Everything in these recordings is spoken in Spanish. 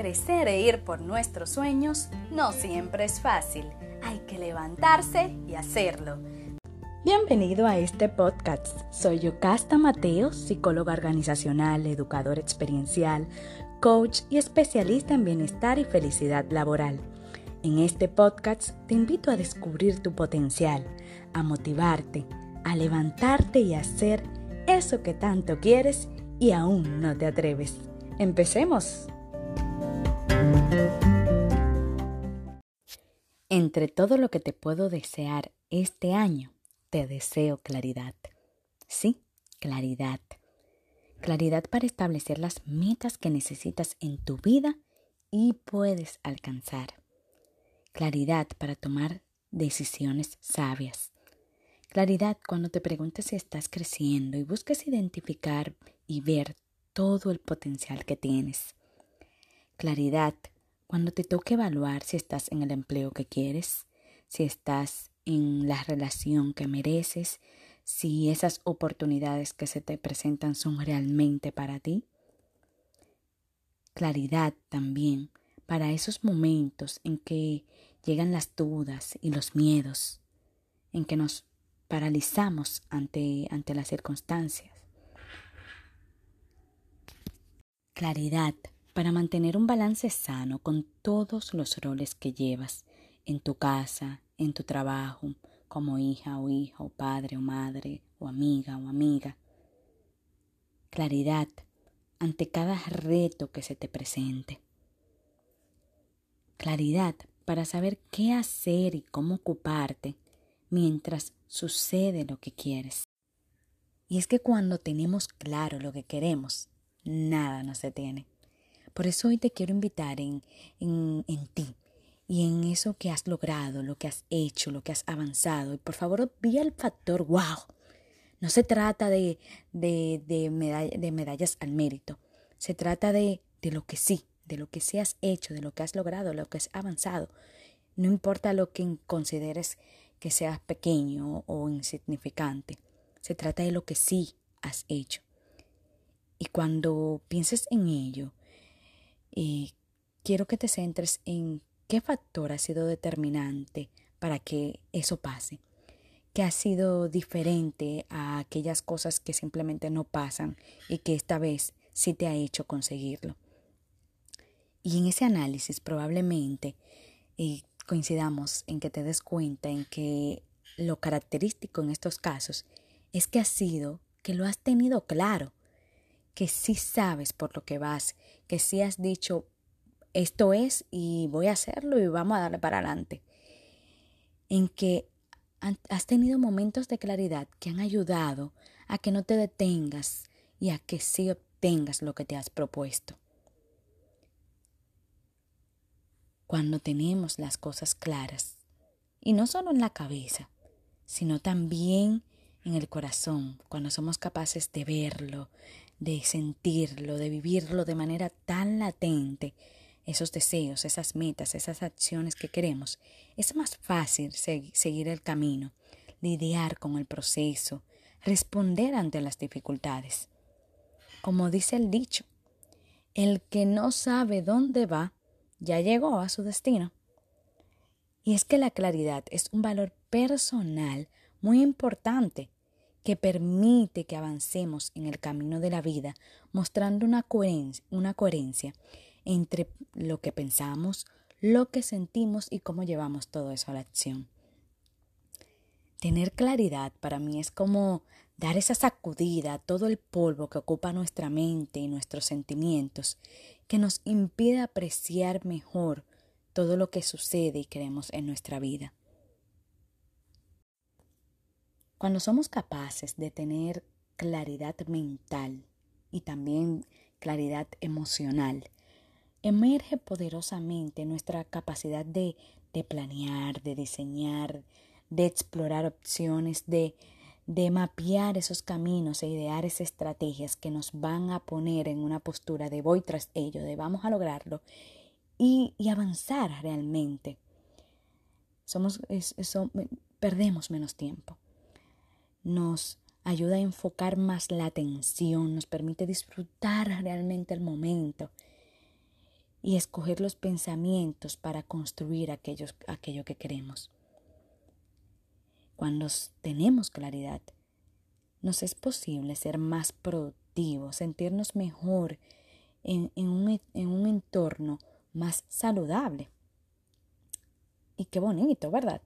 Crecer e ir por nuestros sueños no siempre es fácil. Hay que levantarse y hacerlo. Bienvenido a este podcast. Soy Yocasta Mateo, psicóloga organizacional, educador experiencial, coach y especialista en bienestar y felicidad laboral. En este podcast te invito a descubrir tu potencial, a motivarte, a levantarte y a hacer eso que tanto quieres y aún no te atreves. Empecemos. Entre todo lo que te puedo desear este año, te deseo claridad. Sí, claridad. Claridad para establecer las metas que necesitas en tu vida y puedes alcanzar. Claridad para tomar decisiones sabias. Claridad cuando te preguntes si estás creciendo y busques identificar y ver todo el potencial que tienes. Claridad cuando te toque evaluar si estás en el empleo que quieres, si estás en la relación que mereces, si esas oportunidades que se te presentan son realmente para ti. Claridad también para esos momentos en que llegan las dudas y los miedos, en que nos paralizamos ante, ante las circunstancias. Claridad para mantener un balance sano con todos los roles que llevas en tu casa, en tu trabajo, como hija o hijo, padre o madre, o amiga o amiga. Claridad ante cada reto que se te presente. Claridad para saber qué hacer y cómo ocuparte mientras sucede lo que quieres. Y es que cuando tenemos claro lo que queremos, nada nos detiene. Por eso hoy te quiero invitar en, en, ti y en eso que has logrado, lo que has hecho, lo que has avanzado. Y por favor, olvida el factor wow. No se trata de, de, de, de medallas al mérito. Se trata de, de lo que sí, de lo que sí has hecho, de lo que has logrado, lo que has avanzado. No importa lo que consideres que seas pequeño o insignificante. Se trata de lo que sí has hecho. Y cuando pienses en ello, y quiero que te centres en qué factor ha sido determinante para que eso pase, qué ha sido diferente a aquellas cosas que simplemente no pasan y que esta vez sí te ha hecho conseguirlo. Y en ese análisis probablemente eh, coincidamos en que te des cuenta en que lo característico en estos casos es que ha sido que lo has tenido claro, que sí sabes por lo que vas, que sí has dicho, esto es y voy a hacerlo y vamos a darle para adelante. En que has tenido momentos de claridad que han ayudado a que no te detengas y a que sí obtengas lo que te has propuesto. Cuando tenemos las cosas claras, y no solo en la cabeza, sino también en el corazón, cuando somos capaces de verlo, de sentirlo, de vivirlo de manera tan latente, esos deseos, esas metas, esas acciones que queremos, es más fácil seguir el camino, lidiar con el proceso, responder ante las dificultades. Como dice el dicho, el que no sabe dónde va, ya llegó a su destino. Y es que la claridad es un valor personal muy importante que permite que avancemos en el camino de la vida mostrando una coherencia, entre lo que pensamos, lo que sentimos y cómo llevamos todo eso a la acción. Tener claridad para mí es como dar esa sacudida a todo el polvo que ocupa nuestra mente y nuestros sentimientos, que nos impide apreciar mejor todo lo que sucede y queremos en nuestra vida. Cuando somos capaces de tener claridad mental y también claridad emocional, emerge poderosamente nuestra capacidad de, planear, de diseñar, de explorar opciones, de, mapear esos caminos e idear esas estrategias que nos van a poner en una postura de voy tras ello, de vamos a lograrlo y, avanzar realmente. Somos, perdemos menos tiempo nos ayuda a enfocar más la atención, nos permite disfrutar realmente el momento y escoger los pensamientos para construir aquellos, aquello que queremos. Cuando tenemos claridad, nos es posible ser más productivos, sentirnos mejor en, un, en un entorno más saludable. Y qué bonito, ¿verdad?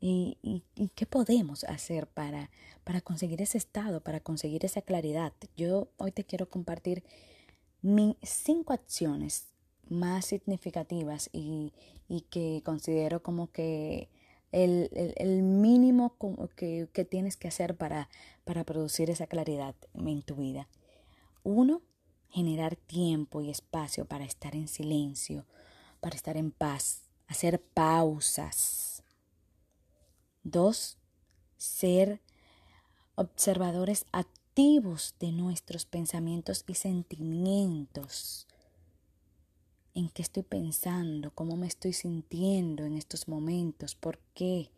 ¿Y, qué podemos hacer para, para conseguir ese estado, para conseguir esa claridad? Yo hoy te quiero compartir mis cinco acciones más significativas y, que considero como que el, el, el mínimo que, que, tienes que hacer para, para producir esa claridad en tu vida. Uno, generar tiempo y espacio para estar en silencio, para estar en paz, hacer pausas. Dos, ser observadores activos de nuestros pensamientos y sentimientos en qué estoy pensando, cómo me estoy sintiendo en estos momentos, por qué.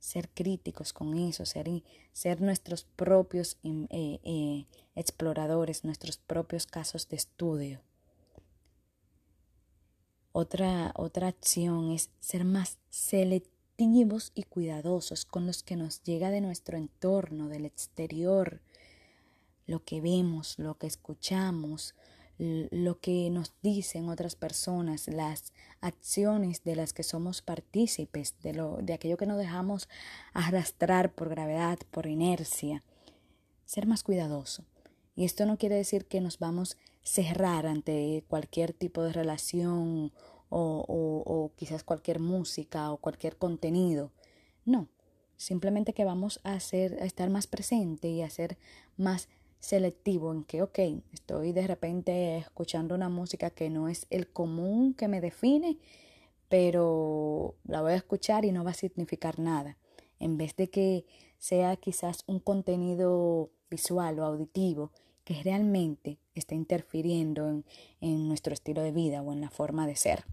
Ser críticos con eso, ser, ser nuestros propios em, eh, eh, exploradores, nuestros propios casos de estudio. Otra, otra acción es ser más selectivos y cuidadosos con los que nos llega de nuestro entorno, del exterior, lo que vemos, lo que escuchamos, lo que nos dicen otras personas, las acciones de las que somos partícipes, de, lo, de aquello que nos dejamos arrastrar por gravedad, por inercia. Ser más cuidadoso. Y esto no quiere decir que nos vamos a cerrar ante cualquier tipo de relación o, o, quizás cualquier música o cualquier contenido. No, simplemente que vamos a, hacer, a estar más presente y a ser más selectivo en que, ok, estoy de repente escuchando una música que no es el común que me define, pero la voy a escuchar y no va a significar nada. En vez de que sea quizás un contenido visual o auditivo que realmente está interfiriendo en, en nuestro estilo de vida o en la forma de ser.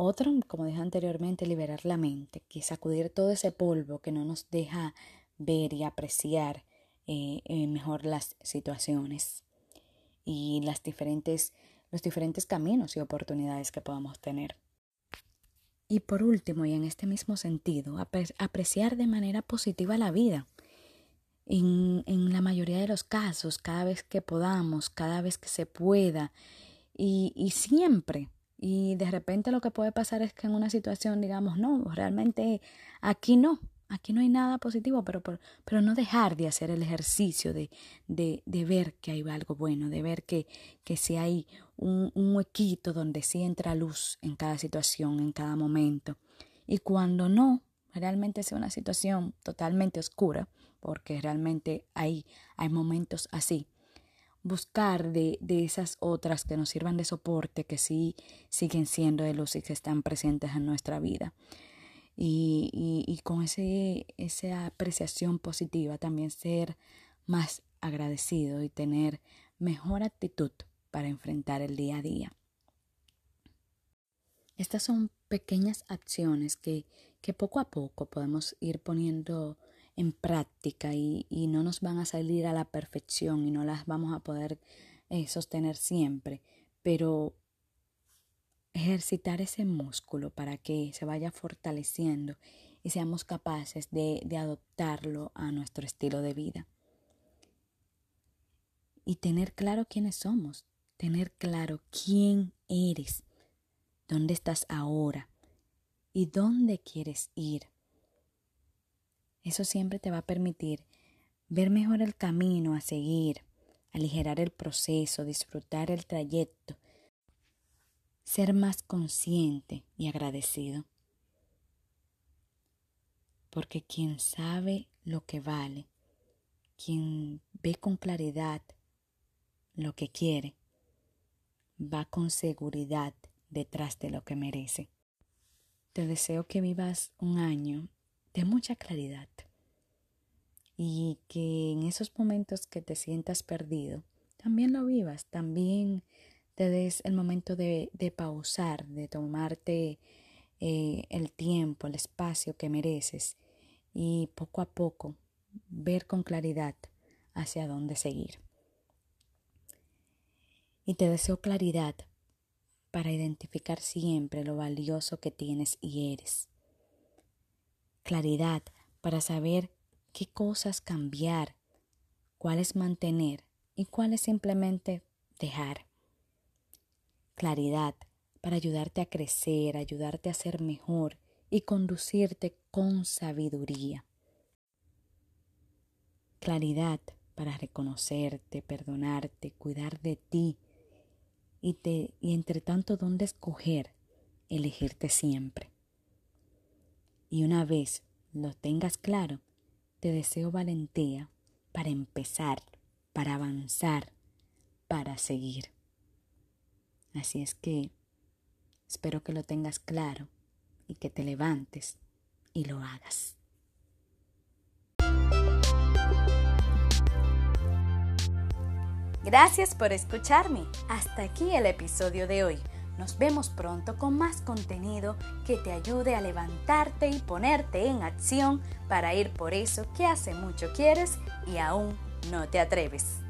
Otro, como dije anteriormente, liberar la mente, que sacudir todo ese polvo que no nos deja ver y apreciar eh, eh, mejor las situaciones y las diferentes, los diferentes caminos y oportunidades que podamos tener. Y por último, y en este mismo sentido, apreciar de manera positiva la vida. En, en, la mayoría de los casos, cada vez que podamos, cada vez que se pueda, y, y siempre. Y de repente lo que puede pasar es que en una situación digamos, no, realmente aquí no, aquí no hay nada positivo, pero, pero, no dejar de hacer el ejercicio de, de, de, ver que hay algo bueno, de ver que, que si hay un, huequito donde sí entra luz en cada situación, en cada momento. Y cuando no, realmente sea una situación totalmente oscura, porque realmente hay, hay momentos así. Buscar de, de esas otras que nos sirvan de soporte, que sí siguen siendo de luz y que están presentes en nuestra vida y, y, con ese, esa apreciación positiva también ser más agradecido y tener mejor actitud para enfrentar el día a día. Estas son pequeñas acciones que, que poco a poco podemos ir poniendo en práctica y, no nos van a salir a la perfección y no las vamos a poder eh, sostener siempre, pero ejercitar ese músculo para que se vaya fortaleciendo y seamos capaces de, de adoptarlo a nuestro estilo de vida. Y tener claro quiénes somos, tener claro quién eres, dónde estás ahora y dónde quieres ir. Eso siempre te va a permitir ver mejor el camino a seguir, aligerar el proceso, disfrutar el trayecto ser más consciente y agradecido. Porque quien sabe lo que vale, quien ve con claridad lo que quiere, va con seguridad detrás de lo que merece. Te deseo que vivas un año de mucha claridad y que en esos momentos que te sientas perdido, también lo vivas, también te des el momento de, de pausar, de tomarte eh, el tiempo, el espacio que mereces y poco a poco ver con claridad hacia dónde seguir. Y te deseo claridad para identificar siempre lo valioso que tienes y eres. Claridad para saber qué cosas cambiar, cuáles mantener y cuáles simplemente dejar. Claridad para ayudarte a crecer, ayudarte a ser mejor y conducirte con sabiduría. Claridad para reconocerte, perdonarte, cuidar de ti y, te, y entre tanto dónde escoger, elegirte siempre. Y una vez lo tengas claro, te deseo valentía para empezar, para avanzar, para seguir. Así es que espero que lo tengas claro y que te levantes y lo hagas. Gracias por escucharme. Hasta aquí el episodio de hoy. Nos vemos pronto con más contenido que te ayude a levantarte y ponerte en acción para ir por eso que hace mucho quieres y aún no te atreves.